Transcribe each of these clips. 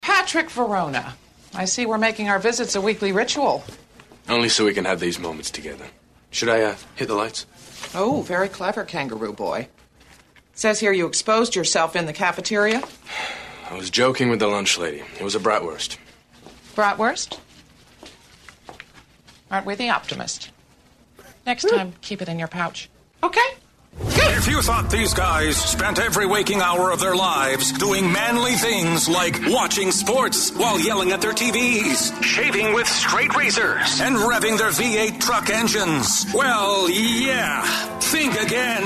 Patrick Verona. I see we're making our visits a weekly ritual. Only so we can have these moments together. Should I uh, hit the lights? Oh, very clever, kangaroo boy. Says here you exposed yourself in the cafeteria. I was joking with the lunch lady. It was a bratwurst. Bratwurst? Aren't we the optimist? Next time, keep it in your pouch. Okay? If you thought these guys spent every waking hour of their lives doing manly things like watching sports while yelling at their TVs, shaving with straight razors, and revving their V8 truck engines, well, yeah, think again.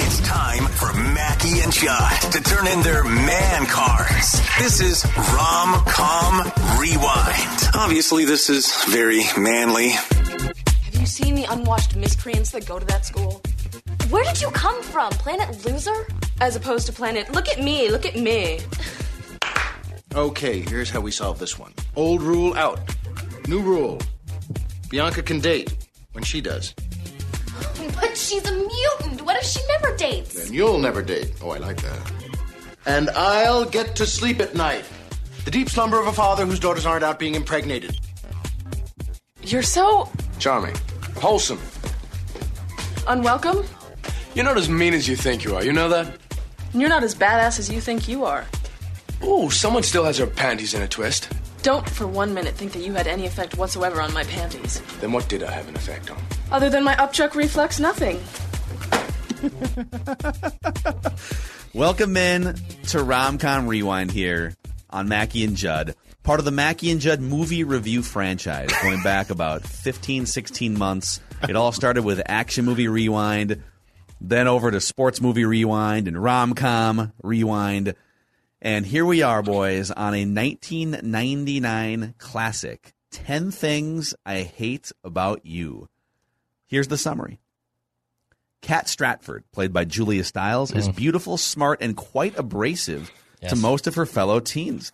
It's time for Mackey and Judd to turn in their man cards. This is Rom Com Rewind. Obviously, this is very manly. Have you seen the unwashed miscreants that go to that school? Where did you come from? Planet Loser? As opposed to planet, look at me, look at me. Okay, here's how we solve this one. Old rule out. New rule. Bianca can date when she does. But she's a mutant. What if she never dates? Then you'll never date. Oh, I like that. And I'll get to sleep at night. The deep slumber of a father whose daughters aren't out being impregnated. You're so Charming. Wholesome. unwelcome. You're not as mean as you think you are. You know that? and You're not as badass as you think you are. Ooh, someone still has her panties in a twist. Don't for one minute think that you had any effect whatsoever on my panties. Then what did I have an effect on? Other than my upchuck reflex, nothing. Welcome in to Romcom Rewind here on Mackey and Judd, part of the Mackey and Judd movie review franchise going back about 15, 16 months. It all started with Action Movie Rewind, then over to Sports Movie Rewind and Rom Com Rewind. And here we are, boys, on a 1999 classic 10 Things I Hate About You. Here's the summary. Kat Stratford, played by Julia Stiles, is mm-hmm. beautiful, smart, and quite abrasive to most of her fellow teens,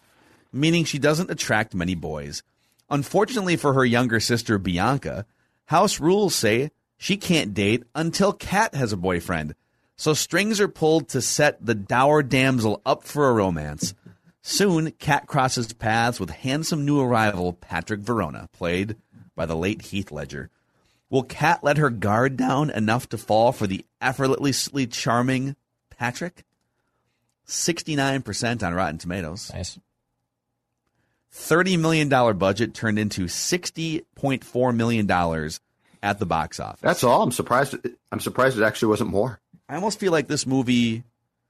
meaning she doesn't attract many boys. Unfortunately for her younger sister Bianca, house rules say she can't date until Kat has a boyfriend. So strings are pulled to set the dour damsel up for a romance. Soon, Kat crosses paths with handsome new arrival Patrick Verona, played by the late Heath Ledger. Will Kat let her guard down enough to fall for the effortlessly charming Patrick? 69% on Rotten Tomatoes. Nice. $30 million budget turned into $60.4 million at the box office. That's all. I'm surprised. I'm surprised it actually wasn't more. I almost feel like this movie.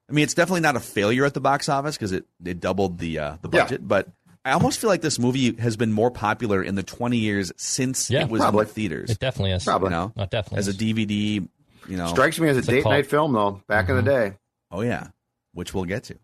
I mean, it's definitely not a failure at the box office because it, it doubled the uh, the Yeah. budget. But I almost feel like this movie has been more popular in the 20 years since Yeah, it was probably. in the theaters. It definitely is. Probably. you know, Not definitely as a. DVD. You know, Strikes me as a It's date cult. night film though. Back in the day. Oh yeah, which we'll get to.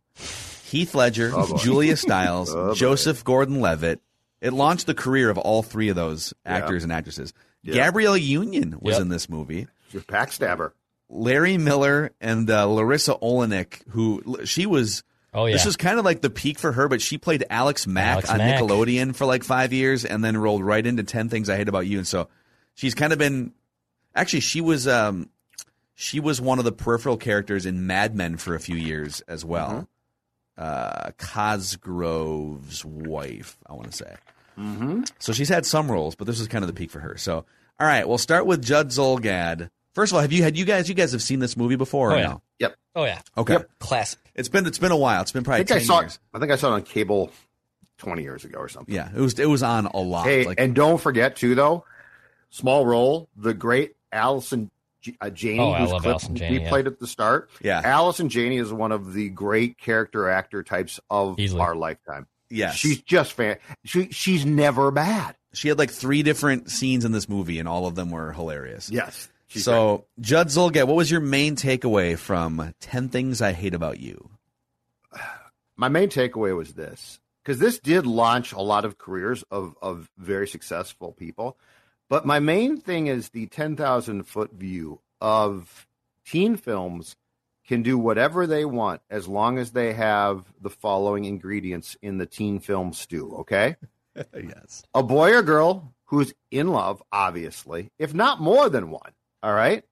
Heath Ledger, Oh. Julia Stiles, Oh. Joseph Gordon-Levitt. It launched the career of all three of those actors and actresses. Yeah. Gabrielle Union was Yep. in this movie. She's a backstabber. Larry Miller and uh, Larisa Oleynik, who she was. Oh, yeah. This was kind of like the peak for her, but she played Alex Mack Alex on Mack. Nickelodeon for like five years, and then rolled right into Ten Things I Hate About You. And so she's kind of been. Actually, she was. Um, she was one of the peripheral characters in Mad Men for a few years as well. Uh, Cosgrove's wife, I want to say. Mm-hmm. So she's had some roles, but this was kind of the peak for her. So, all right, we'll start with Judd Zulgad. First of all, have you had you guys you guys have seen this movie before? Or Oh, yeah. no? Yep. Oh yeah. Okay. Yep. Classic. It's been it's been a while. It's been I probably think I 10 saw. years. It, I think I saw it on cable twenty years ago or something. Yeah, it was it was on a lot. Hey, like, and don't forget too though, small role. The great Allison J- uh, Janney, Oh, I whose love Allison Janney, we yeah. played at the start. Yeah. Allison Janney is one of the great character actor types of Easily. our lifetime. Yes, She's just fan. She she's never bad. she had like three different scenes in this movie, and all of them were hilarious. Yes. So, Judd Zulgad, what was your main takeaway from Ten Things I Hate About You? my main takeaway was this because this did launch a lot of careers of of very successful people. But my main thing is the ten thousand foot view of teen films can do whatever they want as long as they have the following ingredients in the teen film stew. Okay. yes. a boy or girl who's in love, obviously, if not more than one. All right.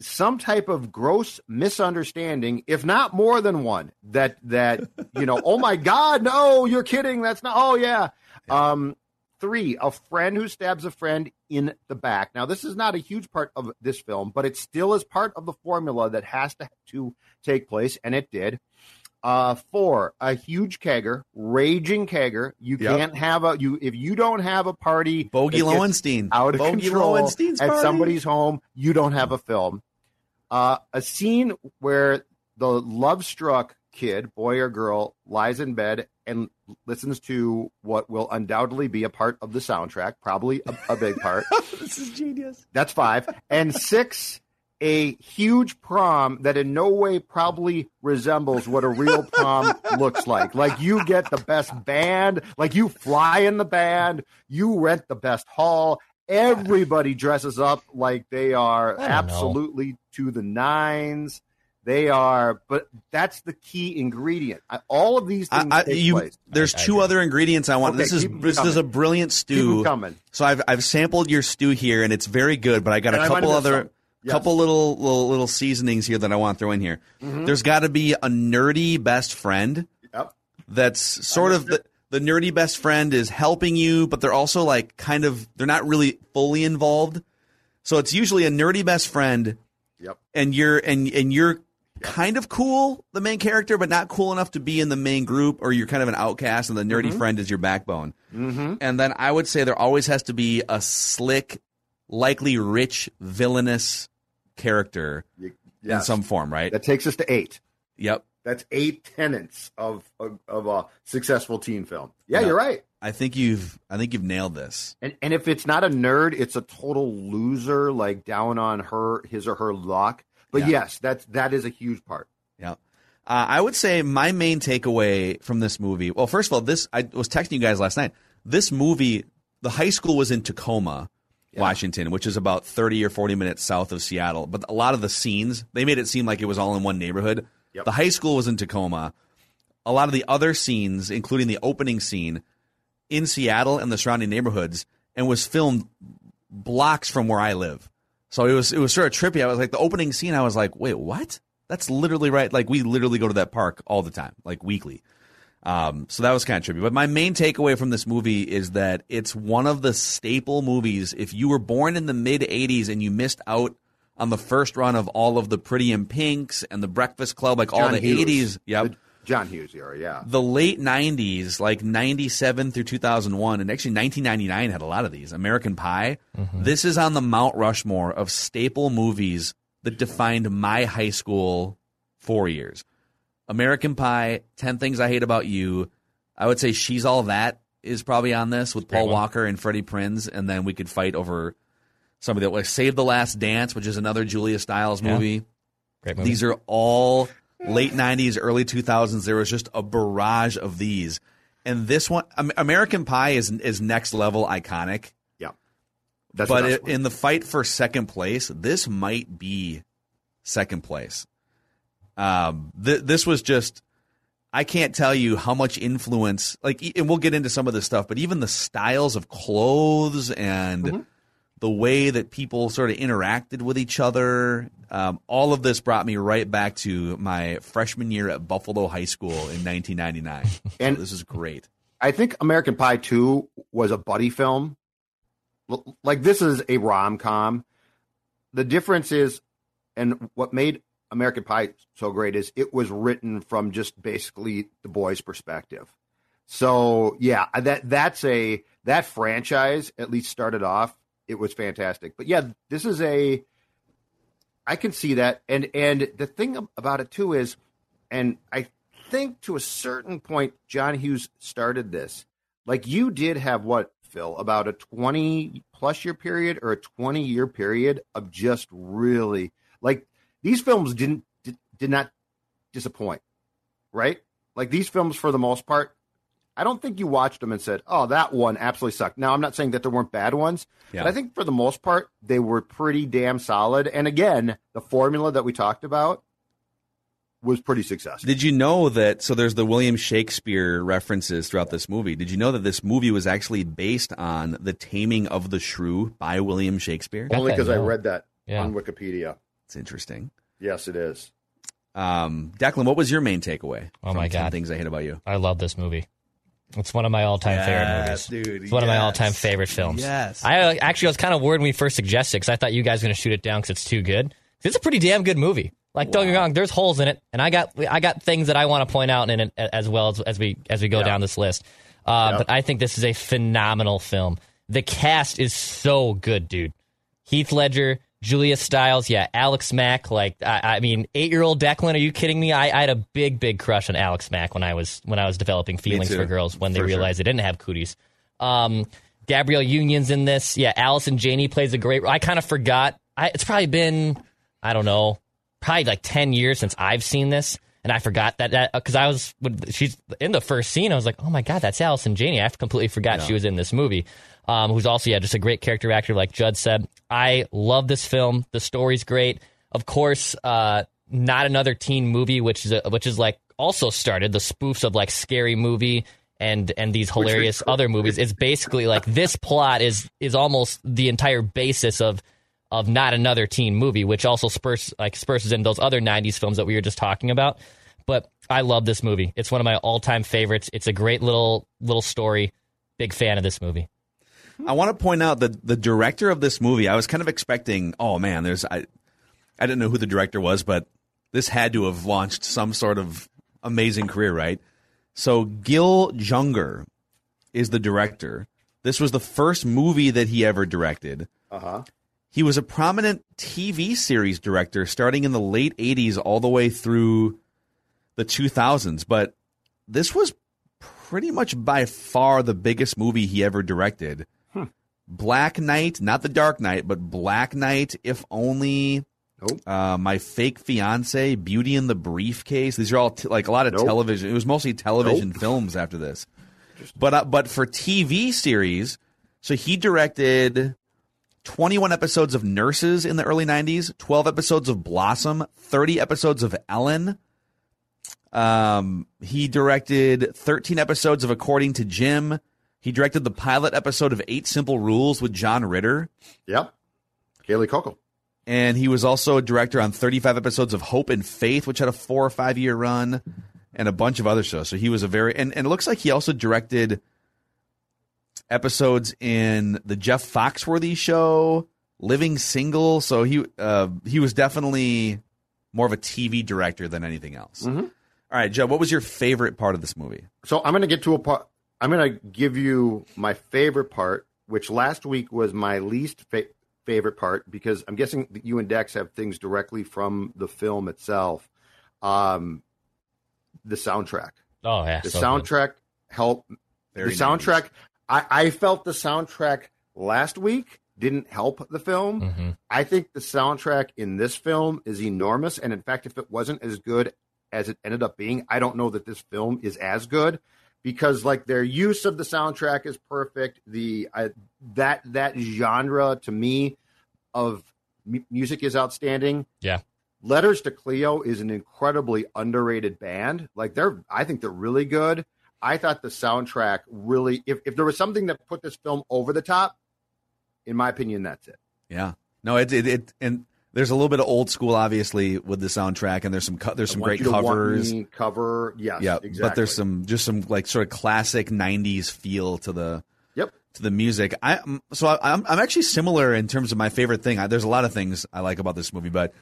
Some type of gross misunderstanding, if not more than one, that that you know, oh my God, no, you're kidding. That's not oh yeah. Um three, a friend who stabs a friend in the back. Now, this is not a huge part of this film, but it still is part of the formula that has to, to take place, and it did. Uh, four, a huge kegger, raging kegger. You Yep. can't have a you if you don't have a party. Bogey Lowenstein. out of Bogey control at party. somebody's home. You don't have a film. Uh, a scene where the love struck kid, boy or girl, lies in bed and listens to what will undoubtedly be a part of the soundtrack, probably a, a big part. this is genius. That's five. And six, a huge prom that in no way probably resembles what a real prom looks like. Like you get the best band, like you fly in the band, you rent the best hall. Everybody dresses up like they are I don't know. absolutely to the nines. They are, but that's the key ingredient. I, all of these things I, I, take you, place. there's two other ingredients I want. Okay, this is keep 'em this is a brilliant Keep 'em stew. coming. So I've I've sampled your stew here, and it's very good. But I got And a I might couple other some. Yes. couple little, little little seasonings here that I want to throw in here. Mhm. There's got to be a nerdy best friend. Yep. That's sort of the, the nerdy best friend is helping you, but they're also like kind of they're not really fully involved. So it's usually a nerdy best friend. Yep. And you're and and you're kind of cool, the main character, but not cool enough to be in the main group, or you're kind of an outcast, and the nerdy Mhm. friend is your backbone. Mm-hmm. And then I would say there always has to be a slick, likely rich, villainous character in some form, right? That takes us to eight. Yep. That's eight tenets of of, of a successful teen film. Yeah, Yeah. you're right. I think you've I think you've nailed this. And and if it's not a nerd, it's a total loser, like down on her his or her luck. But Yeah. yes, that's that is a huge part. Yeah. Uh, I would say my main takeaway from this movie. Well, first of all, this I was texting you guys last night. This movie, the high school was in Tacoma, Washington, which is about thirty or forty minutes south of Seattle. But a lot of the scenes, they made it seem like it was all in one neighborhood. Yep. The high school was in Tacoma. A lot of the other scenes, including the opening scene, in Seattle and the surrounding neighborhoods, and was filmed blocks from where I live. So it was it was sort of trippy. I was like the opening scene. I was like, wait, what? That's literally right. Like we literally go to that park all the time, like weekly. Um, so that was kind of trippy. But my main takeaway from this movie is that it's one of the staple movies. If you were born in the mid '80s and you missed out on the first run of all of the Pretty in Pinks and the Breakfast Club, like all the Hughes. '80s, yep. The John Hughes era, yeah. The late 90s, like 97 through 2001, and actually 1999 had a lot of these. American Pie. Mm-hmm. This is on the Mount Rushmore of staple movies that defined my high school four years. American Pie, 10 Things I Hate About You. I would say She's All That is probably on this with Paul. Walker and Freddie Prinze, and then we could fight over some of the like Save the Last Dance, which is another Julia Stiles Yeah. movie. Great movie. These are all late 90s, early 2000s. There was just a barrage of these. And this one, American Pie is is next level iconic. Yeah. That's but it, in the fight for second place, this might be second place. Um, th- this was just, I can't tell you how much influence, like, and we'll get into some of this stuff, but even the styles of clothes and Mm-hmm. The way that people sort of interacted with each other, um, all of this brought me right back to my freshman year at Buffalo High School in 1999. And- so this is great. I think American Pie 2 was a buddy film. Like this is a rom com. The difference is, and what made American Pie so great is it was written from just basically the boy's perspective. So yeah, that that's a that franchise at least started off. It was fantastic, but yeah, this is a. I can see that, and and the thing about it too is, and I think to a certain point, John Hughes started this. Like you did have what, Phil, about a 20 plus year period or a 20 year period of just really like these films didn't did, did not disappoint, right? Like these films for the most part, I don't think you watched them and said, "Oh, that one absolutely sucked." Now, I'm not saying that there weren't bad ones, Yeah. but I think for the most part they were pretty damn solid. And again, the formula that we talked about was pretty successful. Did you know that? So there's the William Shakespeare references throughout this movie. Did you know that this movie was actually based on The Taming of the Shrew by William Shakespeare? Only because I read that Yeah. on Wikipedia. It's interesting. Yes, it is. Um, Declan, what was your main takeaway? Oh from my 10 God. things I hate about you. I love this movie. It's one of my all-time favorite movies. dude. It's one of my all-time favorite films. Yes. I uh, actually I was kind of worried when we first suggested because I thought you guys were going to shoot it down because it's too good. It's a pretty damn good movie. Like don't get me wrong, there's holes in it, and I got I got things that I want to point out in it as well as, as we as we go down this list. Uh, But I think this is a phenomenal film. The cast is so good, dude. Heath Ledger, Julia Stiles, yeah, Alex Mack. Like, I, I mean, eight-year-old Declan. Are you kidding me? I, I had a big, big crush on Alex Mack when I was when I was developing feelings for girls when they for sure. realized they didn't have cooties. Um, Gabrielle Union's in this. Yeah, Allison Janney plays a great. I kind of forgot. I, it's probably been, I don't know, probably like ten years since I've seen this, and I forgot that that because I was when she's in the first scene. I was like, oh my god, that's Allison Janney. I completely forgot she was in this movie. Um, who's also yeah, just a great character actor, like Judd said. I love this film. The story's great. Of course, uh, not another teen movie, which is a, which is like also started the spoofs of like scary movie and and these hilarious other movies. It's basically like this plot is is almost the entire basis of of not another teen movie, which also spurs like spurses in those other '90s films that we were just talking about. But I love this movie. It's one of my all time favorites. It's a great little little story. Big fan of this movie. I want to point out that the director of this movie, I was kind of expecting, oh man, there's I I didn't know who the director was, but this had to have launched some sort of amazing career, right? So Gil Junger is the director. This was the first movie that he ever directed. Uh huh. He was a prominent TV series director starting in the late 80s all the way through the 2000s, but this was pretty much by far the biggest movie he ever directed. Black Knight, not the Dark Knight, but Black Knight, if only. Nope. Uh, my fake fiance, Beauty in the Briefcase. These are all t- like a lot of Nope. television. It was mostly television films after this, but uh, but for TV series, so he directed 21 episodes of Nurses in the early 90s, 12 episodes of Blossom, 30 episodes of Ellen. Um, he directed 13 episodes of According to Jim. He directed the pilot episode of Eight Simple Rules with John Ritter. Yep. Kaley Cuoco. And he was also a director on 35 episodes of Hope and Faith, which had a four or five year run, and a bunch of other shows. So he was a very, and, and it looks like he also directed episodes in the Jeff Foxworthy show, Living Single. So he, uh, he was definitely more of a TV director than anything else. Mm-hmm. All right, Joe, what was your favorite part of this movie? So I'm going to get to a part. I'm going to give you my favorite part, which last week was my least fa- favorite part because I'm guessing that you and Dex have things directly from the film itself. Um, the soundtrack. Oh yeah, The so good. soundtrack helped. Very the soundtrack. I, I felt the soundtrack last week didn't help the film. Mhm. I think the soundtrack in this film is enormous, and in fact, if it wasn't as good as it ended up being, I don't know that this film is as good because like their use of the soundtrack is perfect. The uh, that that genre to me of mu- music is outstanding. Yeah. Letters to Cleo is an incredibly underrated band. Like they're, I think they're really good. I thought the soundtrack really, if, if there was something that put this film over the top, in my opinion, that's it. Yeah. No, it, it, it and there's a little bit of old school, obviously, with the soundtrack, and there's some co- there's some great You to Want covers. Cover, yes, yeah, exactly. but there's some just some like sort of classic '90s feel to the Yep. to the music. I mm, so I, I'm I'm actually similar in terms of my favorite thing. I, there's a lot of things I like about this movie, but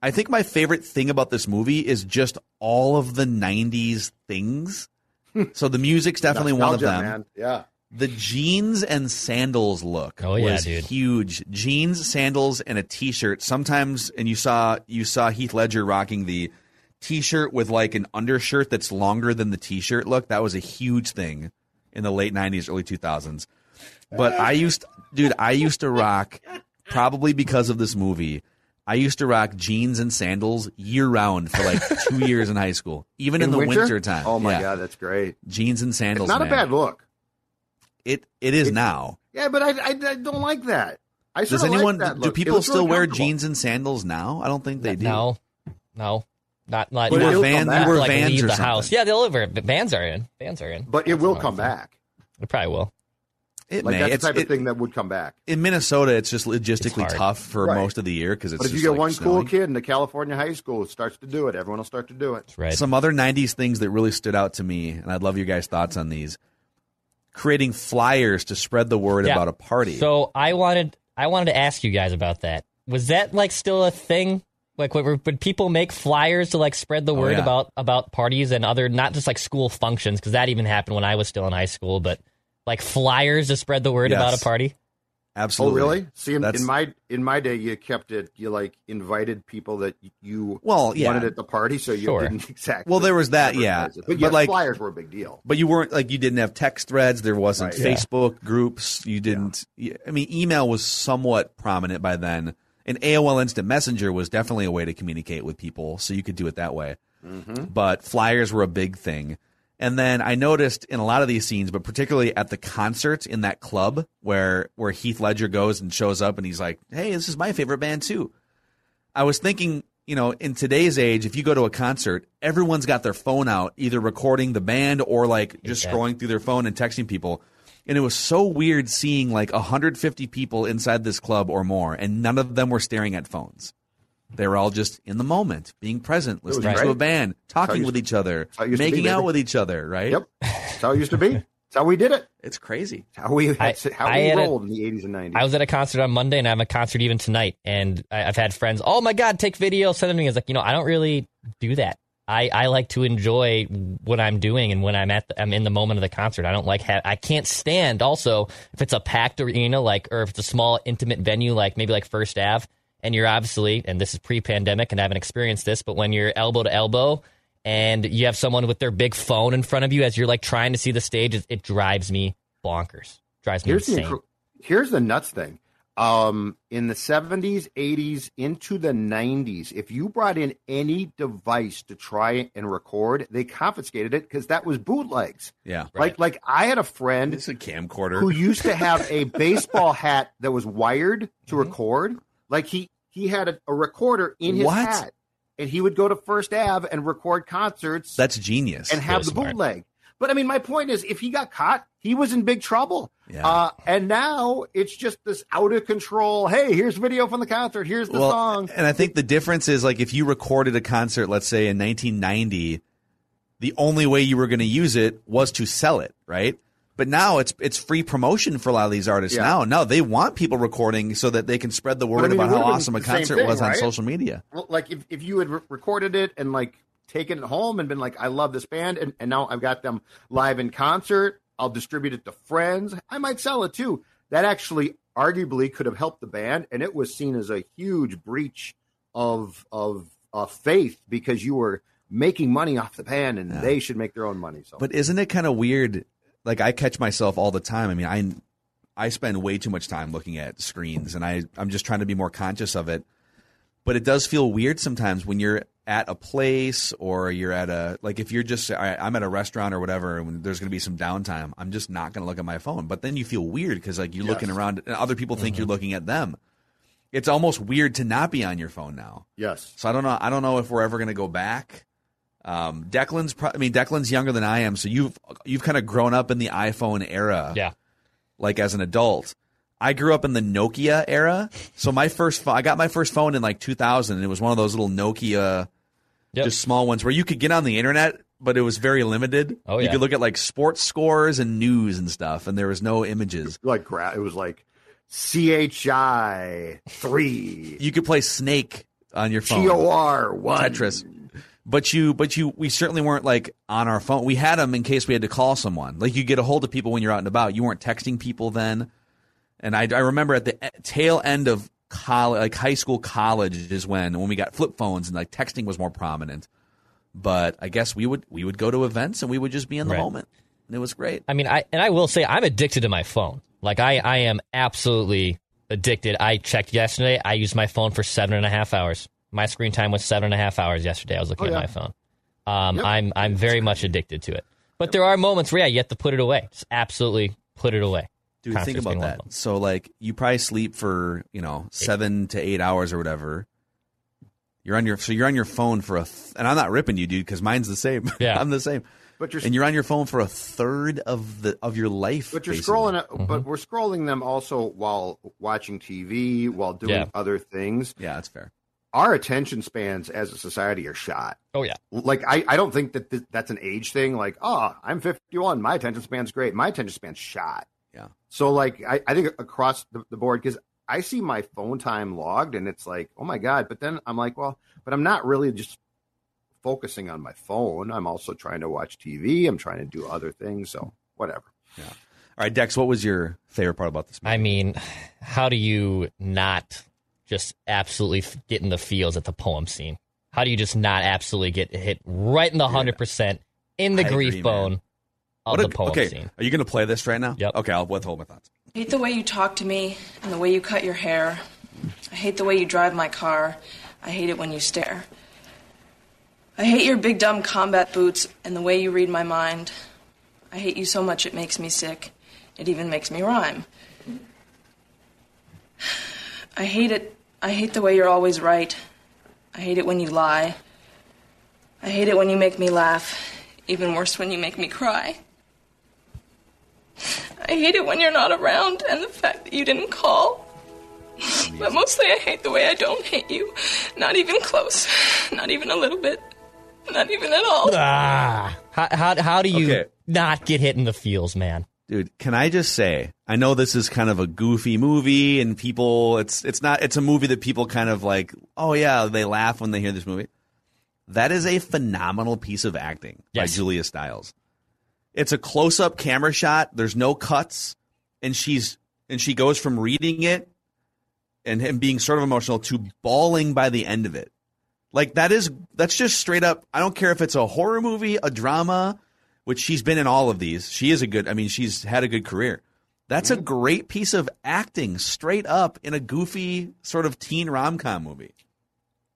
I think my favorite thing about this movie is just all of the '90s things. so the music's definitely one of them. Man. Yeah. The jeans and sandals look Oh, yeah, was dude. huge. Jeans, sandals, and a t-shirt. Sometimes, and you saw you saw Heath Ledger rocking the t-shirt with like an undershirt that's longer than the t-shirt look. That was a huge thing in the late '90s, early 2000s. But I used, dude, I used to rock probably because of this movie I used to rock jeans and sandals year round for like two years in high school, even in, the winter? time. Oh my Yeah. god, that's great. jeans and sandals. It's not man. a bad look. It it is now. Yeah, but I, I, I don't like that. I Does anyone? like that do look. People still really wear jeans and sandals now? I don't think they do. No, no, not not. You not- were it'll Vans. come back. You were like Vans leave or the something. house. Yeah, they'll live. Vans are in. Vans are in. But it will come back. It probably will. It Like may. that's It's, the type it- of thing that would come back. in Minnesota, it's just logistically hard. tough for Right. most of the year because it's. But if you get like, one snowing. cool kid in the California high school who starts to do it, everyone will start to do it. Right. Some other '90s things that really stood out to me, and I'd love your guys' thoughts on these. Creating flyers to spread the word Yeah. about a party. So I wanted I wanted to ask you guys about that. Was that like still a thing? Like, would, people make flyers to like spread the Oh, word yeah. about about parties and other not just like school functions because that even happened when I was still in high school, but like flyers to spread the word Yes. about a party. Absolutely. Oh, really? See, in, in my in my day, you kept it. You like invited people that you Well, yeah. wanted at the party, so you Sure. didn't exactly. Well, there was that, yeah. it. But, But, yes, like- flyers were a big deal. But you weren't like you didn't have text threads. There wasn't Right. Yeah. Facebook groups. You didn't. I mean, email was somewhat prominent by then, and AOL Instant Messenger was definitely a way to communicate with people, so you could do it that way. Mm-hmm. But flyers were a big thing. And then I noticed in a lot of these scenes, but particularly at the concert in that club where where Heath Ledger goes and shows up, and he's like, "Hey, this is my favorite band too." I was thinking, you know, in today's age, if you go to a concert, everyone's got their phone out, either recording the band or like just Exactly. scrolling through their phone and texting people. And it was so weird seeing like 150 people inside this club or more, and none of them were staring at phones. They were all just in the moment, being present, listening was to a band, talking with used- each other, how it used to be, making out with each other, right? Yep, that's how it used to be. That's how we did it. It's crazy. How we I- how I we had a- rolled in the eighties and nineties. I was at a concert on Monday and I have a concert even tonight. And I, I've had friends, oh my God, take video, send them to me. It's like, you know, I don't really do that. I, I like to enjoy what I'm doing and when I'm at the, I'm in the moment of the concert. I don't like ha- I can't stand also if it's a packed arena like or if it's a small intimate venue like maybe like First Ave and you're obviously and this is pre-pandemic and I haven't experienced this but when you're elbow to elbow and you have someone with their big phone in front of you as you're like trying to see the stage it, it drives me bonkers. Drives me here's the insane. incre- here's the nuts thing. Um, in the seventies, eighties, into the nineties, if you brought in any device to try and record, they confiscated it because that was bootlegs. Yeah. Like, like I had a friend It's a camcorder. who used to have a baseball hat that was wired to Mm-hmm. record. Like he he had a, a recorder in his What? hat, and he would go to First Ave and record concerts That's genius. and have the smart. bootleg. But I mean, my point is, if he got caught, he was in big trouble. Yeah. Uh, and now it's just this out of control. Hey, here's video from the concert. Here's the song. And I think the difference is like if you recorded a concert, let's say in 1990, the only way you were going to use it was to sell it, right? But now it's it's free promotion for a lot of these artists. Yeah. Now, no, they want people recording so that they can spread the word I mean, about how awesome a concert thing, was on social media. Well, like if, if you had re- recorded it and like taken it home and been like, I love this band, and, and now I've got them live in concert. I'll distribute it to friends. I might sell it too. That actually arguably could have helped the band, and it was seen as a huge breach of of uh, faith because you were making money off the band, and they should make their own money. So, But isn't it kind of weird? Like I catch myself all the time. I mean, I I spend way too much time looking at screens, and I I'm just trying to be more conscious of it. But it does feel weird sometimes when you're at a place or you're at a like if you're just I'm at a restaurant or whatever, and there's going to be some downtime. I'm just not going to look at my phone. But then you feel weird because like you're looking around, and other people think you're mm-hmm. looking at them. It's almost weird to not be on your phone now. yes, So I don't know. I don't know if we're ever going to go back. Um, Declan's. Pro- I mean, Declan's younger than I am, so you've you've kind of grown up in the iPhone era. Yeah. Like as an adult, I grew up in the Nokia era. So my first, phone, I got my first phone in like 2000, and it was one of those little Nokia, Yep. just small ones where you could get on the internet, but it was very limited. Oh, yeah. You could look at like sports scores and news and stuff, and there was no images. like gra- it was like C H I three You could play Snake on your phone. T O R one Tetris. But you, but you, we certainly weren't like on our phone. We had them in case we had to call someone. Like you get a hold of people when you're out and about. You weren't texting people then. And I, I remember at the tail end of college, like high school, college is when when we got flip phones and like texting was more prominent. But I guess we would we would go to events and we would just be in the Right. moment, and it was great. I mean, I and I will say I'm addicted to my phone. Like I, I am absolutely addicted. I checked yesterday. I used my phone for seven and a half hours. My screen time was seven and a half hours yesterday. I was looking Oh, at my phone. Um, Yep. I'm I'm very much addicted to it. But there are moments where yeah, you have to put it away. Just absolutely put it away. Dude, Concerts think about that. So, like, you probably sleep for you know seven to eight hours or whatever. You're on your so you're on your phone for a th- and I'm not ripping you, dude, because mine's the same. Yeah. I'm the same. But you're and you're on your phone for a third of the of your life. But you're basically. scrolling Mm-hmm. but we're scrolling them also while watching TV, while doing Yeah. other things. Yeah, that's fair. Our attention spans as a society are shot. Oh yeah. Like I, I don't think that th- that's an age thing. Like, oh, I'm 51, my attention span's great. My attention span's shot. Yeah. So like, I, I think across the, the board because I see my phone time logged, and it's like, oh my god. But then I'm like, well, but I'm not really just focusing on my phone. I'm also trying to watch TV. I'm trying to do other things. So whatever. Yeah. All right, Dex, what was your favorite part about this movie? I mean, how do you not just absolutely f- get in the feels at the poem scene? How do you just not absolutely get hit right in the hundred percent in the I grief agree, bone man. of What a- the poem okay, scene? are you going to play this right now? Yep. Okay, I'll withhold my thoughts. I hate the way you talk to me and the way you cut your hair. I hate the way you drive my car. I hate it when you stare. I hate your big dumb combat boots and the way you read my mind. I hate you so much it makes me sick. It even makes me rhyme. I hate it. I hate the way you're always right. I hate it when you lie. I hate it when you make me laugh. Even worse when you make me cry. I hate it when you're not around and the fact that you didn't call. But mostly I hate the way I don't hate you. Not even close. Not even a little bit. Not even at all. Ah, how, how, how do you Okay. not get hit in the feels, man? Dude, can I just say, I know this is kind of a goofy movie and people it's it's not it's a movie that people kind of like, oh yeah, they laugh when they hear this movie. That is a phenomenal piece of acting Yes. by Julia Stiles. It's a close-up camera shot, there's no cuts, and she's and she goes from reading it and him being sort of emotional to bawling by the end of it. Like that is that's just straight up. I don't care if it's a horror movie, a drama, which she's been in all of these. She is a good. I mean, she's had a good career. That's a great piece of acting, straight up in a goofy sort of teen rom com movie.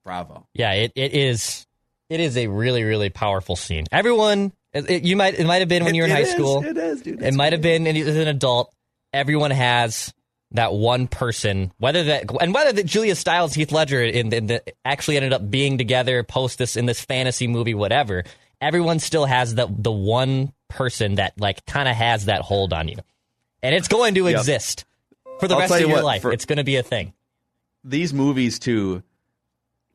Bravo. Yeah, it, it is. It is a really really powerful scene. Everyone, it, it- you might it might have been when you were in high it is, school. it is, dude. It might have been as an adult. Everyone has that one person, whether that and whether that Julia Stiles, Heath Ledger, in, in the, actually ended up being together post this in this fantasy movie, whatever. Everyone still has the the one person that like kind of has that hold on you, and it's going to Yep. exist for the I'll rest of you your what, life. it's going to be a thing. these movies too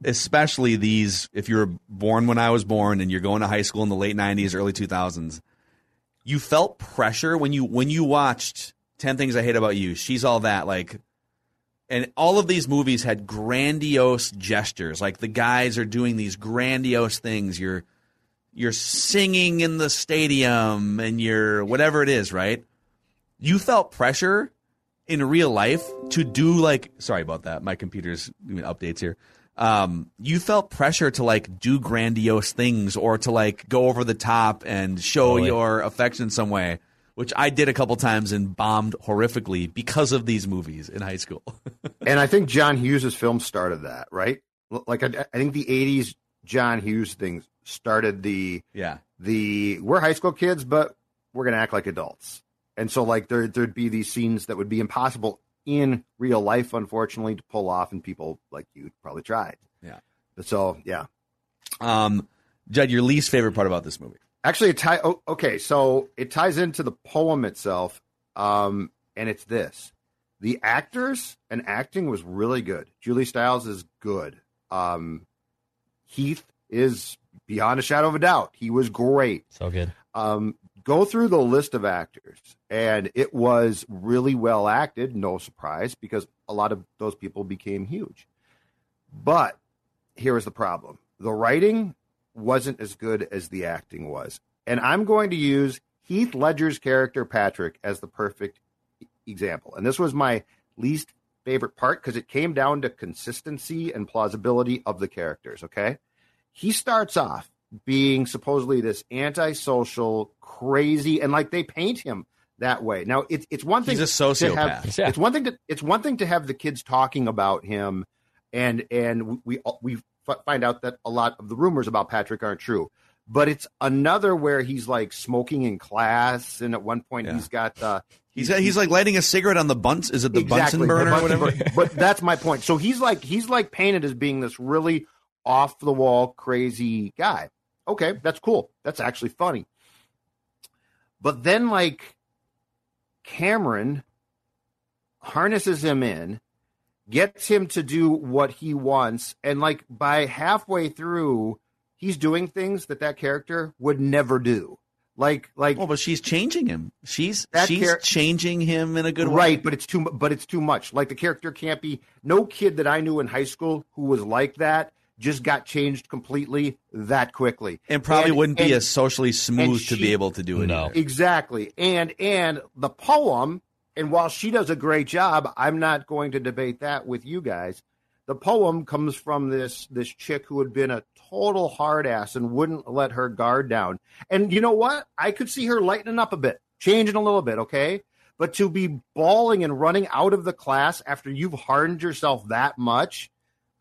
especially these if you were born when i was born and you're going to high school in the late 90s early 2000s you felt pressure when you when you watched 10 things i hate about you she's all that like and all of these movies had grandiose gestures like the guys are doing these grandiose things you're you're singing in the stadium and you're whatever it is right you felt pressure in real life to do like sorry about that my computer's doing updates here um you felt pressure to like do grandiose things or to like go over the top and show Totally. your affection some way which i did a couple times and bombed horrifically because of these movies in high school and I think John Hughes' film started that, right? Like I, I think the '80s John Hughes thing started the yeah the we're high school kids, but we're gonna act like adults, and so like there there'd be these scenes that would be impossible in real life, unfortunately, to pull off, and people like you probably tried. Yeah. So yeah, um judd your least favorite part about this movie Actually, it tie. Oh, okay, so it ties into the poem itself, um, and it's this: the actors and acting was really good. Julie Stiles is good. Um, Heath is beyond a shadow of a doubt. He was great. So good. Um, go through the list of actors, and it was really well acted. No surprise, because a lot of those people became huge. But here is the problem: the writing wasn't as good as the acting was, and I'm going to use Heath Ledger's character Patrick as the perfect example. And this was my least favorite part because it came down to consistency and plausibility of the characters. Okay, he starts off being supposedly this antisocial, crazy, and like they paint him that way. Now it's it's one thing He's a to sociopath. have- Yeah. It's one thing to it's one thing to have the kids talking about him, and and we we find out that a lot of the rumors about Patrick aren't true. But it's another where he's like smoking in class, and at one point Yeah. he's got uh, He's he's like lighting a cigarette on the bunts. Is it the Bunsen the burner or Bunsen whatever? burner. but that's my point. So he's like he's like painted as being this really off the wall crazy guy. Okay, that's cool. That's actually funny. But then like Cameron harnesses him in, gets him to do what he wants, and like by halfway through, he's doing things that that character would never do. Like like Well, but she's changing him. She's she's char- changing him in a good way. right, but it's too but it's too much. Like the character can't be no kid that I knew in high school who was like that just got changed completely that quickly. And probably wouldn't be as socially smooth to be able to do it. No. either. Exactly. And and the poem, and while she does a great job, I'm not going to debate that with you guys. The poem comes from this this chick who had been a total hard ass and wouldn't let her guard down. And you know what? I could see her lightening up a bit, changing a little bit, okay? But to be bawling and running out of the class after you've hardened yourself that much,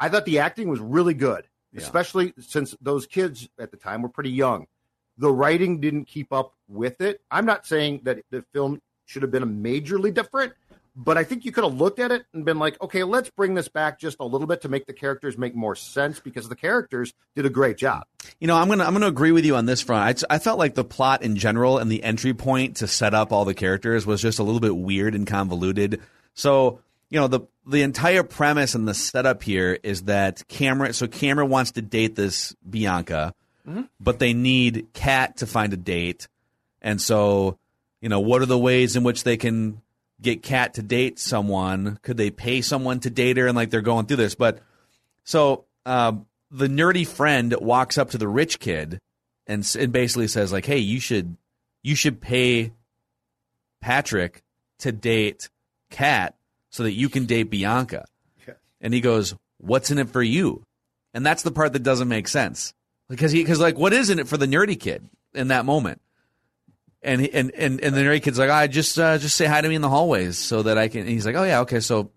I thought the acting was really good, Yeah. especially since those kids at the time were pretty young the writing didn't keep up with it. I'm not saying that the film should have been a majorly different, but I think you could have looked at it and been like, okay, let's bring this back just a little bit to make the characters make more sense because the characters did a great job. You know, I'm gonna I'm gonna agree with you on this front. I, I felt like the plot in general and the entry point to set up all the characters was just a little bit weird and convoluted. So you know the the entire premise and the setup here is that Cameron. So Cameron wants to date this Bianca, but they need Kat to find a date, and so you know what are the ways in which they can get Kat to date someone? Could they pay someone to date her? And like they're going through this, but so um, the nerdy friend walks up to the rich kid and, and basically says like, "Hey, you should you should pay Patrick to date Kat so that you can date Bianca." And he goes, "What's in it for you?" And that's the part that doesn't make sense because he because like what is in it for the nerdy kid in that moment? And he, and and and the nerdy kid's like, "I just uh, just say hi to me in the hallways so that I can." And he's like, "Oh yeah, okay." So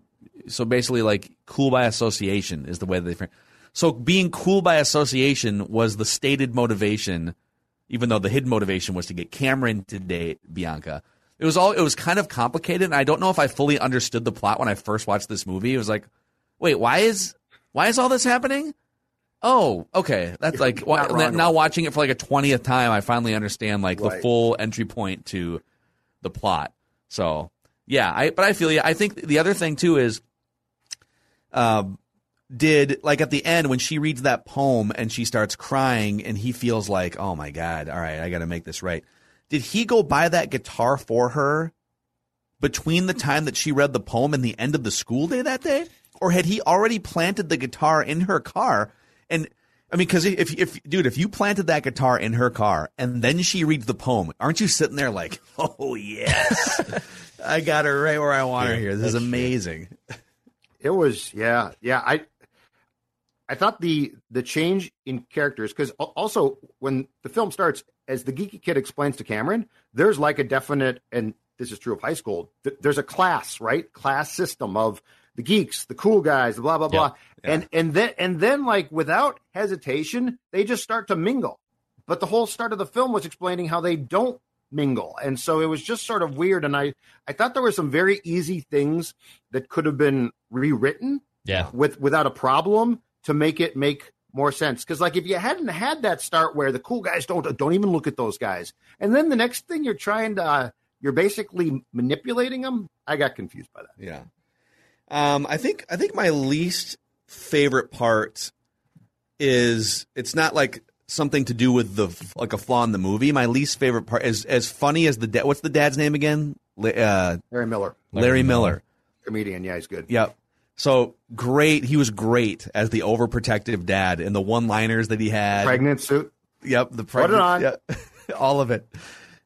so basically, like cool by association is the way that they frame. So being cool by association was the stated motivation, even though the hidden motivation was to get Cameron to date Bianca. It was all it was kind of complicated, and I don't know if I fully understood the plot when I first watched this movie. It was like, wait, why is why is all this happening? Oh, okay, that's like why, now watching it for like a twentieth time, I finally understand like the full entry point to the plot. So yeah, I but I feel yeah. I think the other thing too is, um, did like at the end when she reads that poem and she starts crying and he feels like, oh my god, all right, I got to make this right. Did he go buy that guitar for her between the time that she read the poem and the end of the school day that day, or had he already planted the guitar in her car? And I mean, because if if dude, if you planted that guitar in her car and then she reads the poem, aren't you sitting there like, oh yes, I got her right where I want her here. This is amazing. It was yeah, yeah. I I thought the the change in characters because also when the film starts, as the geeky kid explains to Cameron, there's like a definite and this is true of high school. th- there's a class, right? Class system of the geeks, the cool guys, the blah blah blah, and and then and then like without hesitation, they just start to mingle. But the whole start of the film was explaining how they don't mingle, and so it was just sort of weird. And I I thought there were some very easy things that could have been rewritten Yeah. with without a problem to make it make more sense. Because like if you hadn't had that start where the cool guys don't don't even look at those guys, and then the next thing you're trying to uh, you're basically manipulating them. I got confused by that. Yeah. Um, I think I think my least favorite part is it's not like something to do with the like a flaw in the movie. My least favorite part is as funny as the dad. What's the dad's name again? Uh, Larry Miller, Larry Miller. comedian. Yeah, he's good. Yep. So great. He was great as the overprotective dad and the one-liners that he had. Pregnant suit. Yep, the pregnant. Put it on. yeah, all of it.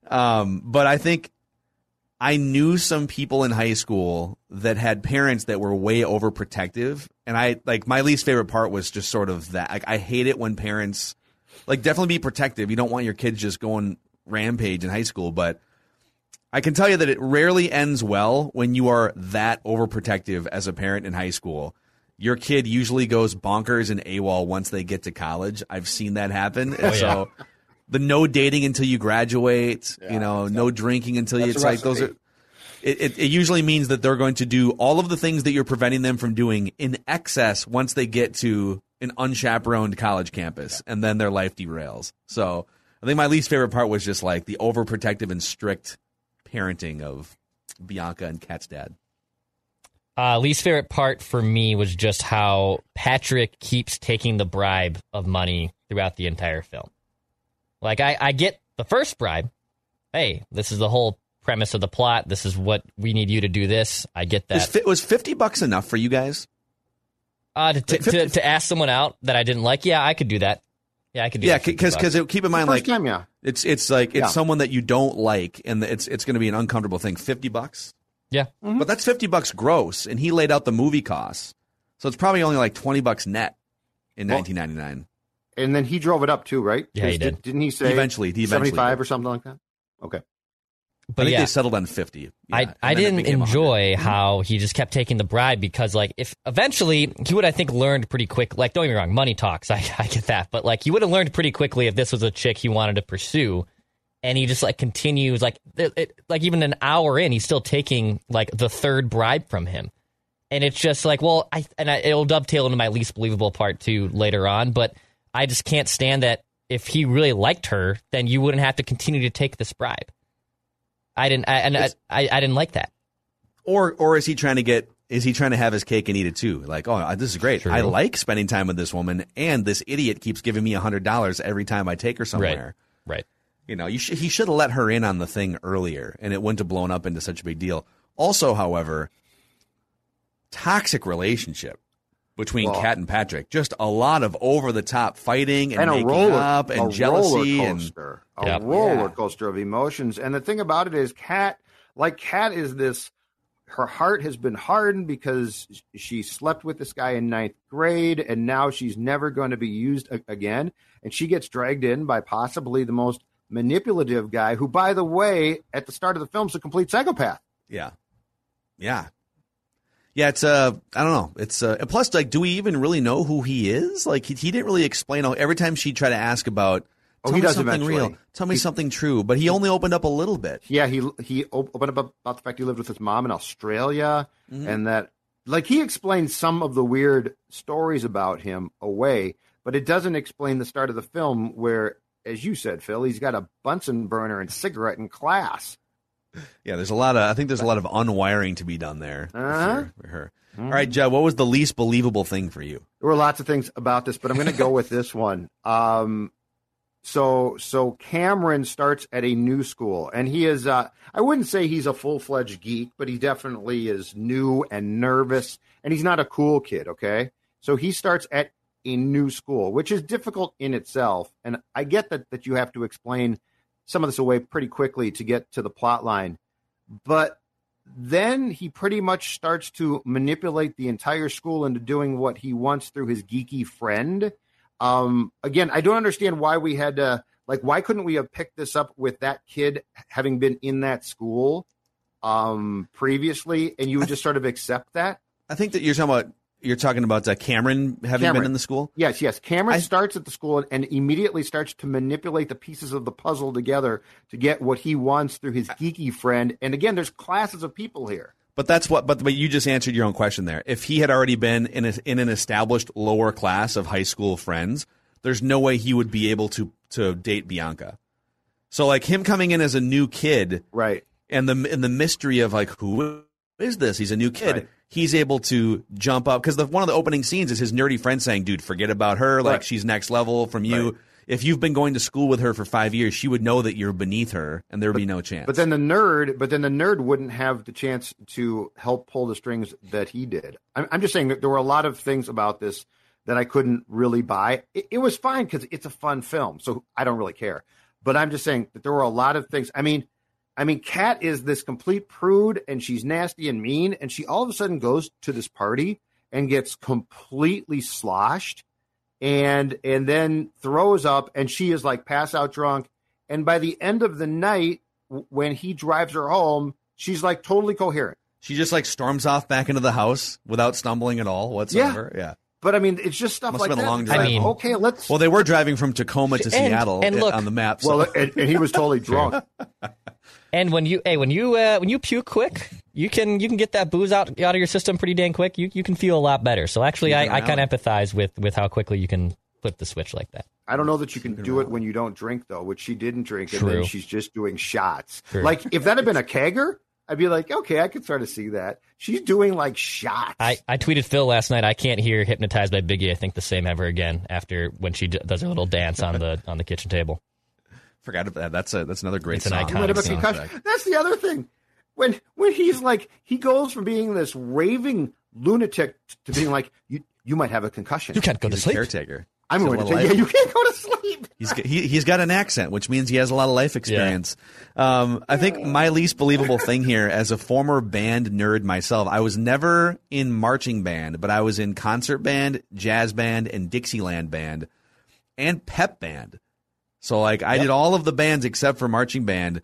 Um, but I think I knew some people in high school that had parents that were way overprotective, and I like my least favorite part was just sort of that. Like I hate it when parents like definitely be protective. You don't want your kids just going rampage in high school, but I can tell you that it rarely ends well when you are that overprotective as a parent in high school. Your kid usually goes bonkers and AWOL once they get to college. I've seen that happen. Oh, yeah. so the no dating until you graduate, you know, no drinking until you, it's like those are it, it, it usually means that they're going to do all of the things that you're preventing them from doing in excess once they get to an unchaperoned college campus and then their life derails. So I think my least favorite part was just like the overprotective and strict parenting of Bianca and Kat's dad. Uh, least favorite part for me was just how Patrick keeps taking the bribe of money throughout the entire film. Like, I, I get the first bribe. Hey, this is the whole premise of the plot. This is what we need you to do this. I get that. fi- was 50 bucks enough for you guys? Uh, to, to, to, to ask someone out that I didn't like, yeah, I could do that. Yeah, I could do Yeah, because 50 because keep in mind First like time, yeah. it's it's like it's Yeah. someone that you don't like and it's it's going to be an uncomfortable thing. 50 bucks? Yeah. Mm-hmm. But that's 50 bucks gross and he laid out the movie costs. So it's probably only like 20 bucks net in Well, 1999. And then he drove it up too, right? Yeah, he did. Didn't he say Eventually, he eventually 75 or something like that? Okay. But I think yeah. they settled on 50. Yeah, I, I didn't became 100. enjoy mm-hmm. how he just kept taking the bribe because like if eventually he would I think learned pretty quick like don't get me wrong money talks I, I get that but like he would have learned pretty quickly if this was a chick he wanted to pursue and he just like continues like it, it, like even an hour in he's still taking like the third bribe from him and it's just like well I and I, it'll dovetail into my least believable part too later on but I just can't stand that if he really liked her then you wouldn't have to continue to take this bribe I didn't I, and I, I, I didn't like that Or or is he trying to get is he trying to have his cake and eat it too? Like, oh, this is great. True. I like spending time with this woman, and this idiot keeps giving me hundred dollars every time I take her somewhere. Right. You know, you sh- he should have let her in on the thing earlier, and it wouldn't have blown up into such a big deal. Also, however, toxic relationship between Well- Kat and Patrick. Just a lot of over the top fighting and, and a making roller up and a jealousy roller and coaster, a Yep. roller coaster of emotions. And the thing about it is, Kat, like Kat, is this. Her heart has been hardened because she slept with this guy in ninth grade, and now she's never going to be used a- again. And she gets dragged in by possibly the most manipulative guy, who, by the way, at the start of the film, is a complete psychopath. Yeah. Yeah. Yeah, it's uh I don't know. It's uh plus like do we even really know who he is? Like he, he didn't really explain how every time she tried to ask about Oh, tell he me something eventually. real. Tell me something true, but he only opened up a little bit. Yeah, he he opened up about the fact he lived with his mom in Australia, and that like he explained some of the weird stories about him away, but it doesn't explain the start of the film where, as you said, Phil, he's got a Bunsen burner and cigarette in class. Yeah, there's a lot of I think there's a lot of unwiring to be done there Uh-huh. sure, for her. All right, Judd, what was the least believable thing for you? There were lots of things about this, but I'm going to go with this one. Um, so so Cameron starts at a new school, and he is. Uh, I wouldn't say he's a full fledged geek, but he definitely is new and nervous, and he's not a cool kid. Okay, so he starts at a new school, which is difficult in itself, and I get that that you have to explain some of this away pretty quickly to get to the plot line, but then he pretty much starts to manipulate the entire school into doing what he wants through his geeky friend. Um, again, I don't understand why we had to like why couldn't we have picked this up with that kid having been in that school um previously and you would just sort of accept that? I think that you're talking about you're talking about uh, Cameron having Cameron. been in the school. Yes, yes. Cameron I- starts at the school and, and immediately starts to manipulate the pieces of the puzzle together to get what he wants through his geeky friend. And again, there's classes of people here. But that's what. But but you just answered your own question there. If he had already been in a, in an established lower class of high school friends, there's no way he would be able to to date Bianca. So like him coming in as a new kid, right? And the and the mystery of like who is this? He's a new kid. Right. He's able to jump up because one of the opening scenes is his nerdy friend saying, "Dude, forget about her. Like Right. she's next level from you." Right. If you've been going to school with her for five years, she would know that you're beneath her, and there would be no chance. But then the nerd, but then the nerd wouldn't have the chance to help pull the strings that he did. I'm, I'm just saying that there were a lot of things about this that I couldn't really buy. It, it was fine because it's a fun film, so I don't really care. But I'm just saying that there were a lot of things. I mean, I mean, Kat is this complete prude, and she's nasty and mean, and she all of a sudden goes to this party and gets completely sloshed, and and then throws up, and she is like pass out drunk, and by the end of the night when he drives her home, she's like totally coherent. She just like storms off back into the house without stumbling at all whatsoever. Yeah. But I mean, it's just stuff Must like have been that. a long It's drive. I mean- okay, let's. Well, they were driving from Tacoma to And- Seattle and look- on the map. So. well, and, and he was totally drunk. And when you hey when you uh, when you puke quick, you can you can get that booze out out of your system pretty dang quick. You you can feel a lot better. So actually, I, I kind of empathize with with how quickly you can flip the switch like that. I don't know that you can do it when you don't drink, though, which she didn't drink, and then True. she's just doing shots. True. Like if that had been a kegger, I'd be like, okay, I could start to see that. She's doing like shots. I, I tweeted Phil last night. I can't hear "Hypnotized" by Biggie. I think the same ever again after when she d- does her little dance on the on the kitchen table. Forgot about that. That's a that's another great It's an iconic You might have a concussion. That's the other thing. When when he's like he goes from being this raving lunatic to being like you you might have a concussion. You can't go to He's a sleep. caretaker. I'm going to a say yeah. You can't go to sleep. He's got- he, he's got an accent, which means he has a lot of life experience. Um, I think my least believable thing here, as a former band nerd myself, I was never in marching band, but I was in concert band, jazz band, and Dixieland band, and pep band. So like I did all of the bands except for marching band.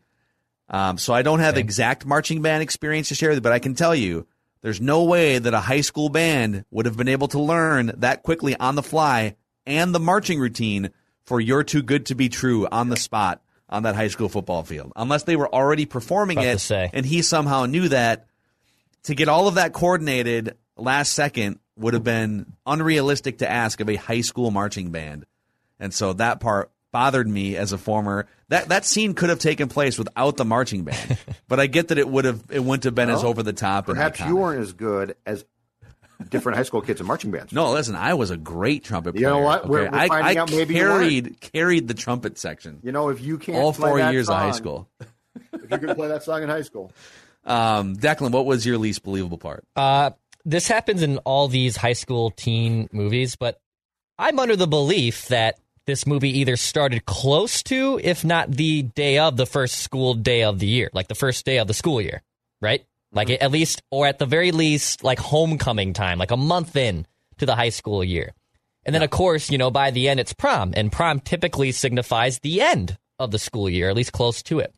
Um, so I don't have exact marching band experience to share with you, but I can tell you there's no way that a high school band would have been able to learn that quickly on the fly and the marching routine for You're Too Good to Be True on the spot on that high school football field. Unless they were already performing it say. and he somehow knew that to get all of that coordinated last second would have been unrealistic to ask of a high school marching band. And so that part bothered me as a former that that scene could have taken place without the marching band. but I get that it would have it wouldn't have been as over the top Perhaps you weren't as good as different high school kids in marching bands. No, listen, I was a great trumpet player. You player. know what? We're- okay? we're I, finding I out maybe you carried carried the trumpet section. You know, if you can't all play four that years of high song- school. if you could play that song in high school, Um, Declan, what was your least believable part? Uh, this happens in all these high school teen movies, but I'm under the belief that this movie either started close to, if not the day of the first school day of the year, like the first day of the school year, right? Like mm-hmm. at least, or at the very least, like homecoming time, like a month in to the high school year. And then, of course, you know, by the end, it's prom, and prom typically signifies the end of the school year, at least close to it.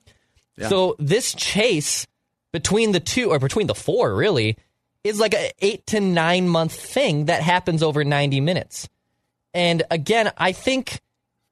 So this chase between the two, or between the four, really, is like an eight to nine month thing that happens over 90 minutes. And again, I think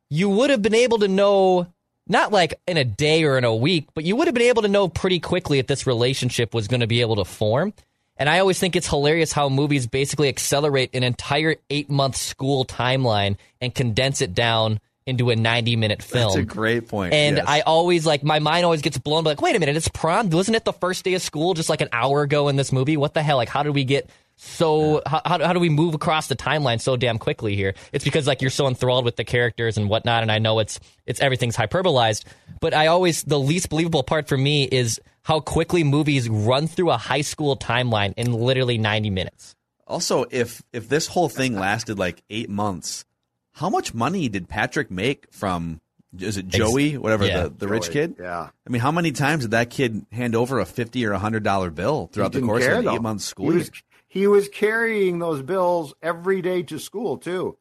you would have been able to know, not like in a day or in a week, but you would have been able to know pretty quickly if this relationship was going to be able to form. And I always think it's hilarious how movies basically accelerate an entire eight month school timeline and condense it down into a 90 minute film. That's a great point. And yes. I always like my mind always gets blown. Like, wait a minute, it's prom. Wasn't it the first day of school just like an hour ago in this movie? What the hell? Like, how did we get so? How, how how do we move across the timeline so damn quickly here? It's because like you're so enthralled with the characters and whatnot. And I know it's it's everything's hyperbolized, but I always the least believable part for me is how quickly movies run through a high school timeline in literally 90 minutes. Also, if if this whole thing lasted like eight months, how much money did Patrick make from? Is it Joey, whatever yeah, the, the rich kid? yeah. I mean, how many times did that kid hand over a fifty or a hundred dollar bill throughout the course care, of an though. eight month school he year? was, he was carrying those bills every day to school too.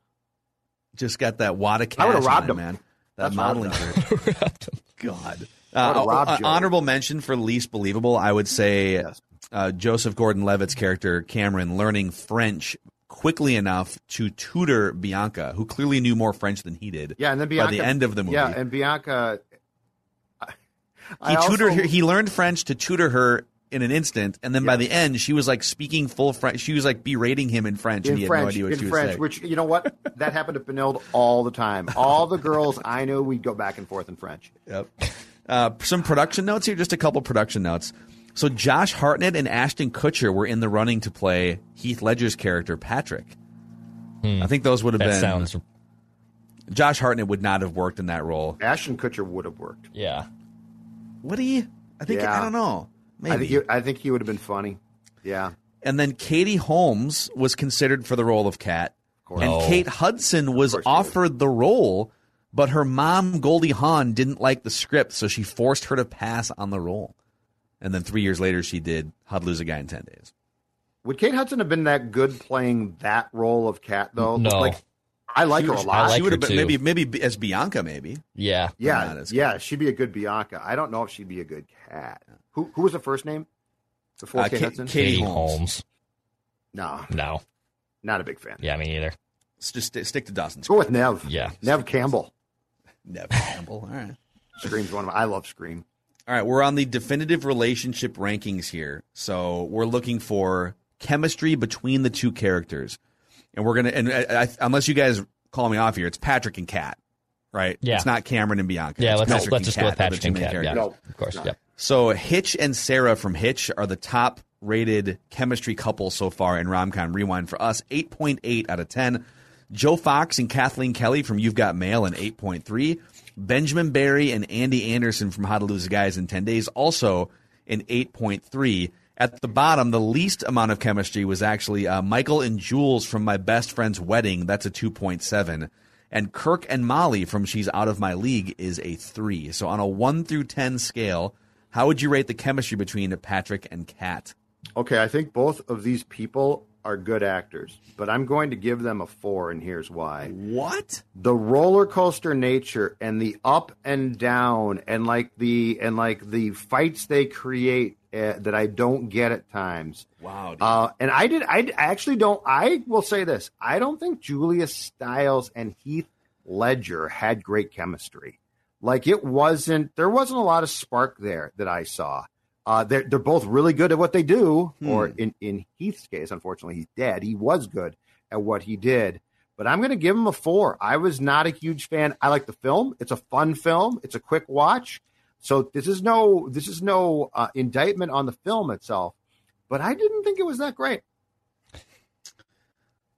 Just got that wad of I cash, would've on robbed him. man. That That's modeling would've shirt. God. Uh, uh, honorable mention for least believable, I would say Yes. uh, Joseph Gordon-Levitt's character Cameron learning French quickly enough to tutor Bianca, who clearly knew more French than he did. Yeah, and then Bianca by the end of the movie, Yeah, and Bianca. I- he I tutored also- her. He learned French to tutor her in an instant, and then by the end, she was like speaking full French. She was like berating him in French, and in he had French, no idea what in she was French, saying. which you know what that happened to Benilde all the time. All the girls I knew, we'd go back and forth in French. Yep. Uh, some production notes here, just a couple production notes. So Josh Hartnett and Ashton Kutcher were in the running to play Heath Ledger's character Patrick. I think those would have Hmm. That been. sounds Josh Hartnett would not have worked in that role. Ashton Kutcher would have worked. yeah. Would he? I think Yeah. I don't know. Maybe. I think he, I think he would have been funny. Yeah, and then Katie Holmes was considered for the role of Kat, course. and Oh. Kate Hudson was course she was. offered the role, but her mom Goldie Hawn didn't like the script, so she forced her to pass on the role. And then three years later, she did How'd Lose a Guy in Ten Days. would Kate Hudson have been that good playing that role of Kat though? No. Like I like her a lot. she would have been maybe maybe as Bianca maybe. Yeah. Yeah, yeah, she'd be a good Bianca. I don't know if she'd be a good Kat. Who who was the first name? Before Uh, Kate Ka- Hudson? Katie Katie Holmes. Holmes. No, No. not a big fan. Yeah, me neither. Let's just st- stick to Dawson's. Go with Neve. Yeah. Neve Campbell. Neve Campbell. All right. Scream's one of my. I love Scream. All right, we're on the definitive relationship rankings here. So we're looking for chemistry between the two characters. And we're going to, and I, I, unless you guys call me off here, it's Patrick and Kat, right? Yeah. It's not Cameron and Bianca. Yeah, It's let's, Patrick let's and just go with Kat, are the Patrick and main Kat. Yeah. No, of course. no. Yep. So Hitch and Sarah from Hitch are the top rated chemistry couple so far in Romcom Rewind for us, 8.8 out of 10. Joe Fox and Kathleen Kelly from You've Got Mail, an 8.3. Benjamin Barry and Andy Anderson from How to Lose Guys in 10 Days, also an 8.3. At the bottom, the least amount of chemistry was actually uh, Michael and Jules from My Best Friend's Wedding. That's a 2.7. And Kirk and Molly from She's Out of My League is a 3. So on a 1 through 10 scale, how would you rate the chemistry between Patrick and Kat? Okay, I think both of these people are good actors, but I'm going to give them a four, and here's why. What? The roller coaster nature and the up and down, and like the and like the fights they create uh, that I don't get at times. Wow. dude. Uh, and I did. I actually don't. I will say this. I don't think Julia Stiles and Heath Ledger had great chemistry. Like it wasn't. There wasn't a lot of spark there that I saw. Uh, they're they're both really good at what they do. Or in in Heath's case, unfortunately, he's dead. He was good at what he did. But I'm going to give him a four. I was not a huge fan. I like the film. It's a fun film. It's a quick watch. So this is no this is no uh, indictment on the film itself. But I didn't think it was that great.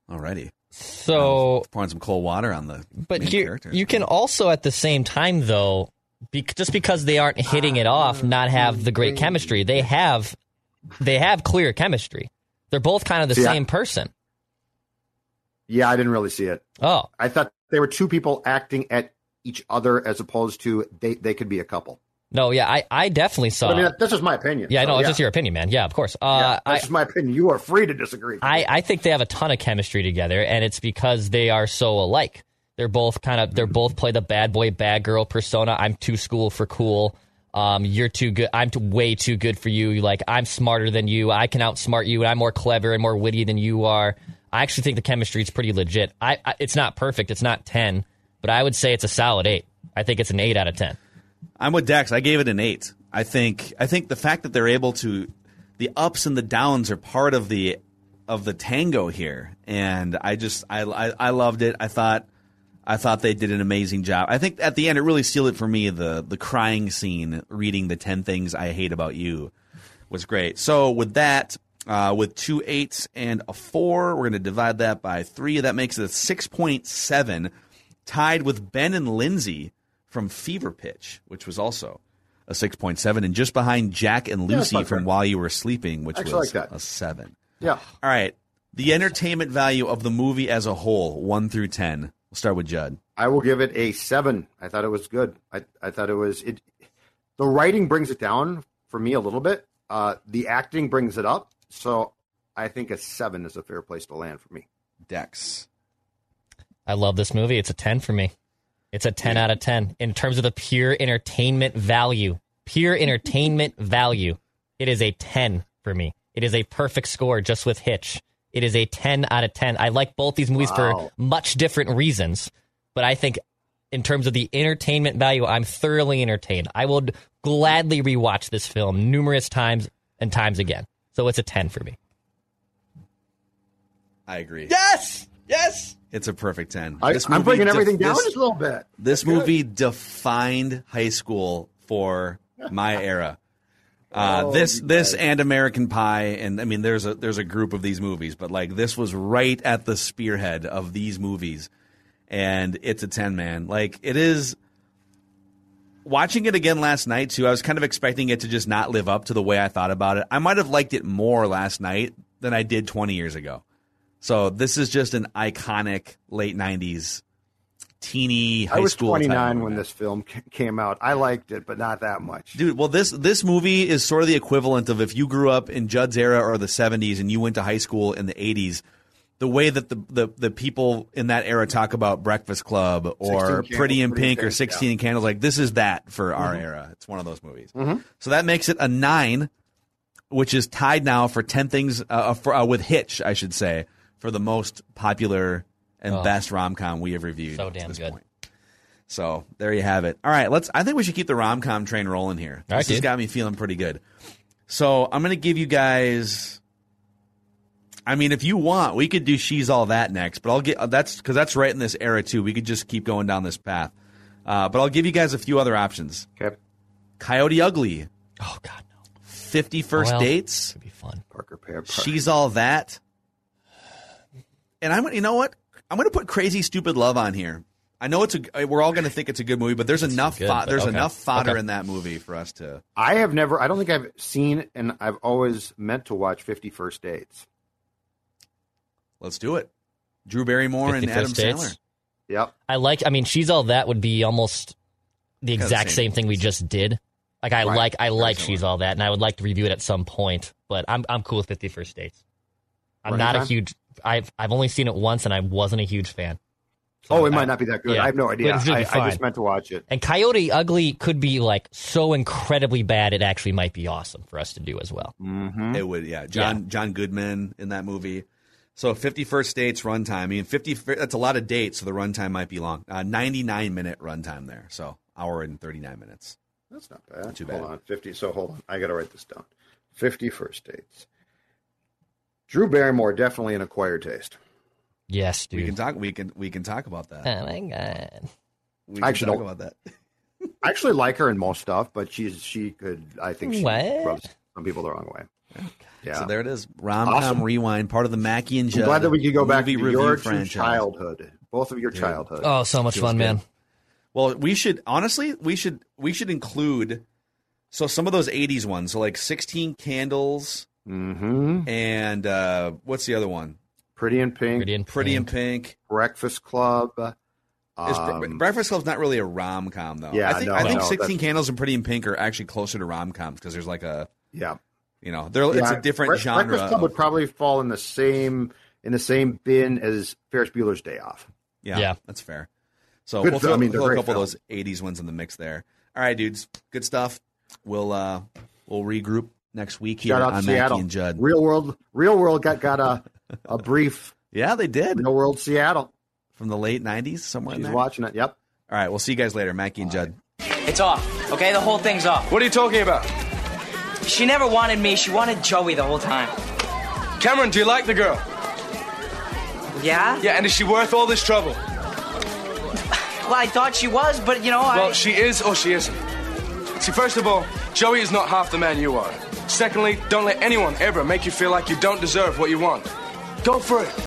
Alrighty. So, um, Pouring some cold water on the but main here characters. you can also at the same time though, be, just because they aren't hitting it off, not have the great chemistry. They have, they have clear chemistry. They're both kind of the See, I- same person. Yeah, I didn't really see it. Oh, I thought they were two people acting at each other as opposed to they, they could be a couple. No, yeah, I, I definitely saw. I mean, that's just my opinion. yeah, I So, know. It's just your opinion, man. Yeah, of course. yeah, Uh, that's I, just my opinion. You are free to disagree. I, I think they have a ton of chemistry together, and it's because they are so alike. They're both kind of they're both play the bad boy bad girl persona. I'm too school for cool. Um, you're too good. I'm too, way too good for you. Like I'm smarter than you. I can outsmart you, and I'm more clever and more witty than you are. I actually think the chemistry is pretty legit. I, I it's not perfect. It's not ten, but I would say it's a solid eight. I think it's an eight out of ten. I'm with Dex. I gave it an eight. I think I think the fact that they're able to the ups and the downs are part of the of the tango here, and I just I I, I loved it. I thought I thought they did an amazing job. I think at the end it really sealed it for me. The the crying scene, reading the ten things I hate about you, was great. So with that. Uh, with two eights and a four, we're going to divide that by three. That makes it a six point seven, tied with Ben and Lindsay from Fever Pitch, which was also a 6.7, and just behind Jack and Lucy not from. While You Were Sleeping, which Actually was like a 7. yeah. All right. The entertainment value of the movie as a whole, 1 through 10. We'll start with Judd. I will give it a seven. I thought it was good. I, I thought it was it. The writing brings it down for me a little bit. Uh, the acting brings it up. So I think a seven is a fair place to land for me. Dex. I love this movie. It's a 10 for me. It's a 10 out of 10 in terms of the pure entertainment value. Pure entertainment value. It is a 10 for me. It is a perfect score just with Hitch. It is a 10 out of 10. I like both these movies for much different reasons, but I think in terms of the entertainment value, I'm thoroughly entertained. I would gladly rewatch this film numerous times and times again. So it's a 10 for me. I agree. Yes! Yes! It's a perfect 10. I, This I'm movie bringing def- everything down this- just a little bit. This movie defined high school for my era. Uh, Oh, this this guys. and American Pie, and I mean, there's a there's a group of these movies, but like this was right at the spearhead of these movies, and it's a ten man. Like it is. Watching it again last night too, I was kind of expecting it to just not live up to the way I thought about it. I might have liked it more last night than I did 20 years ago. So this is just an iconic late 90s teeny high I was school. type 29 when this film came out. I liked it, but not that much. Dude, well, this this movie is sort of the equivalent of if you grew up in Judd's era or the '70s and you went to high school in the '80s. the way that the, the, the people in that era talk about Breakfast Club or 16 Pretty in Candles, Pretty in Pink or Pink, 16 Candles, like this is that for our Mhm. era. It's one of those movies. Mhm. So that makes it a nine, which is tied now for 10 things uh, for, uh, with Hitch, I should say, for the most popular and Oh. best rom com we have reviewed. So to damn this good. point. So there you have it. All right, let's. I think we should keep the rom com train rolling here. All right, this has dude. got me feeling pretty good. So I'm going to give you guys. I mean, if you want, we could do "She's All That" next, but I'll get that's because that's right in this era too. We could just keep going down this path. Uh, but I'll give you guys a few other options. Okay. Coyote Ugly. Oh God, no. Fifty First Well, Dates. Could be fun. Parker Pear. She's all that. And I'm, you know what? I'm going to put Crazy Stupid Love on here. I know it's a. We're all going to think it's a good movie, but there's enough. good, fo- but there's okay. enough fodder Okay. in that movie for us to. I have never. I don't think I've seen, and I've always meant to watch Fifty First Dates. Let's do it. Drew Barrymore and Adam First Dates? Sandler. Yep. I like. I mean, she's all that would be almost the Kinda exact same. same thing we just did. Like I Right. like. I Very like similar. she's all that, and I would like to review it at some point. But I'm I'm cool with Fifty First Dates. I'm Right, not a huge. I've I've only seen it once, and I wasn't a huge fan. Oh, it I- might not be that good. yeah. I have no idea. It's gonna I, be I just meant to watch it. And Coyote Ugly could be like so incredibly bad, it actually might be awesome for us to do as well. Mm-hmm. It would, yeah. John John Goodman in that movie. So 51st Dates runtime. I mean, 50. That's a lot of dates, so the runtime might be long. Uh, 99 minute runtime there, so hour and 39 minutes. That's not bad. too Hold bad. on, fifty. So hold on, I got to write this down. Fifty First Dates. Drew Barrymore definitely an acquired taste. Yes, dude. We can talk. We can we can talk about that. Oh my god. We can I actually talk don't- about that. I actually like her in most stuff, but she's she could. I think she What? rubs some people the wrong way. Oh, yeah. So there it is. Rom com Awesome. rewind, part of the Mackey and I'm glad that we could go back to your franchise. childhood, both of your childhood. Oh, so much Feels fun, good. man. Well, we should honestly we should we should include so some of those '80s ones. So like 16 Candles Mm-hmm. and uh, what's the other one? Pretty in Pink, Pretty in Pretty in Pink. Pink. Breakfast Club. Um, Breakfast Club's not really a rom com though. Yeah, I think no, I think no, 16 Candles and Pretty in Pink are actually closer to rom coms because there's like a yeah, you know they're it's a different Bre- genre. Breakfast Club of- would probably fall in the same in the same bin as Ferris Bueller's Day Off. Yeah, Yeah. that's fair. So Good we'll film. throw, I mean, throw a great couple of those '80s ones in the mix there. All right, dudes, good stuff. We'll uh we'll regroup next week here Shout out on to Mackey Seattle. and Judd. Real world, real world got got a a brief. Yeah, they did Real world Seattle. from the late '90s, somewhere in She's watching it. Yep. All right, we'll see you guys later, Mackey and Judd. It's off, okay? The whole thing's off. What are you talking about? She never wanted me, she wanted Joey the whole time. Cameron, do you like the girl? Yeah? Yeah, and is she worth all this trouble? Well, I thought she was, but you know, I. Well, she is or she isn't. See, first of all, Joey is not half the man you are. Secondly, don't let anyone ever make you feel like you don't deserve what you want. Go for it.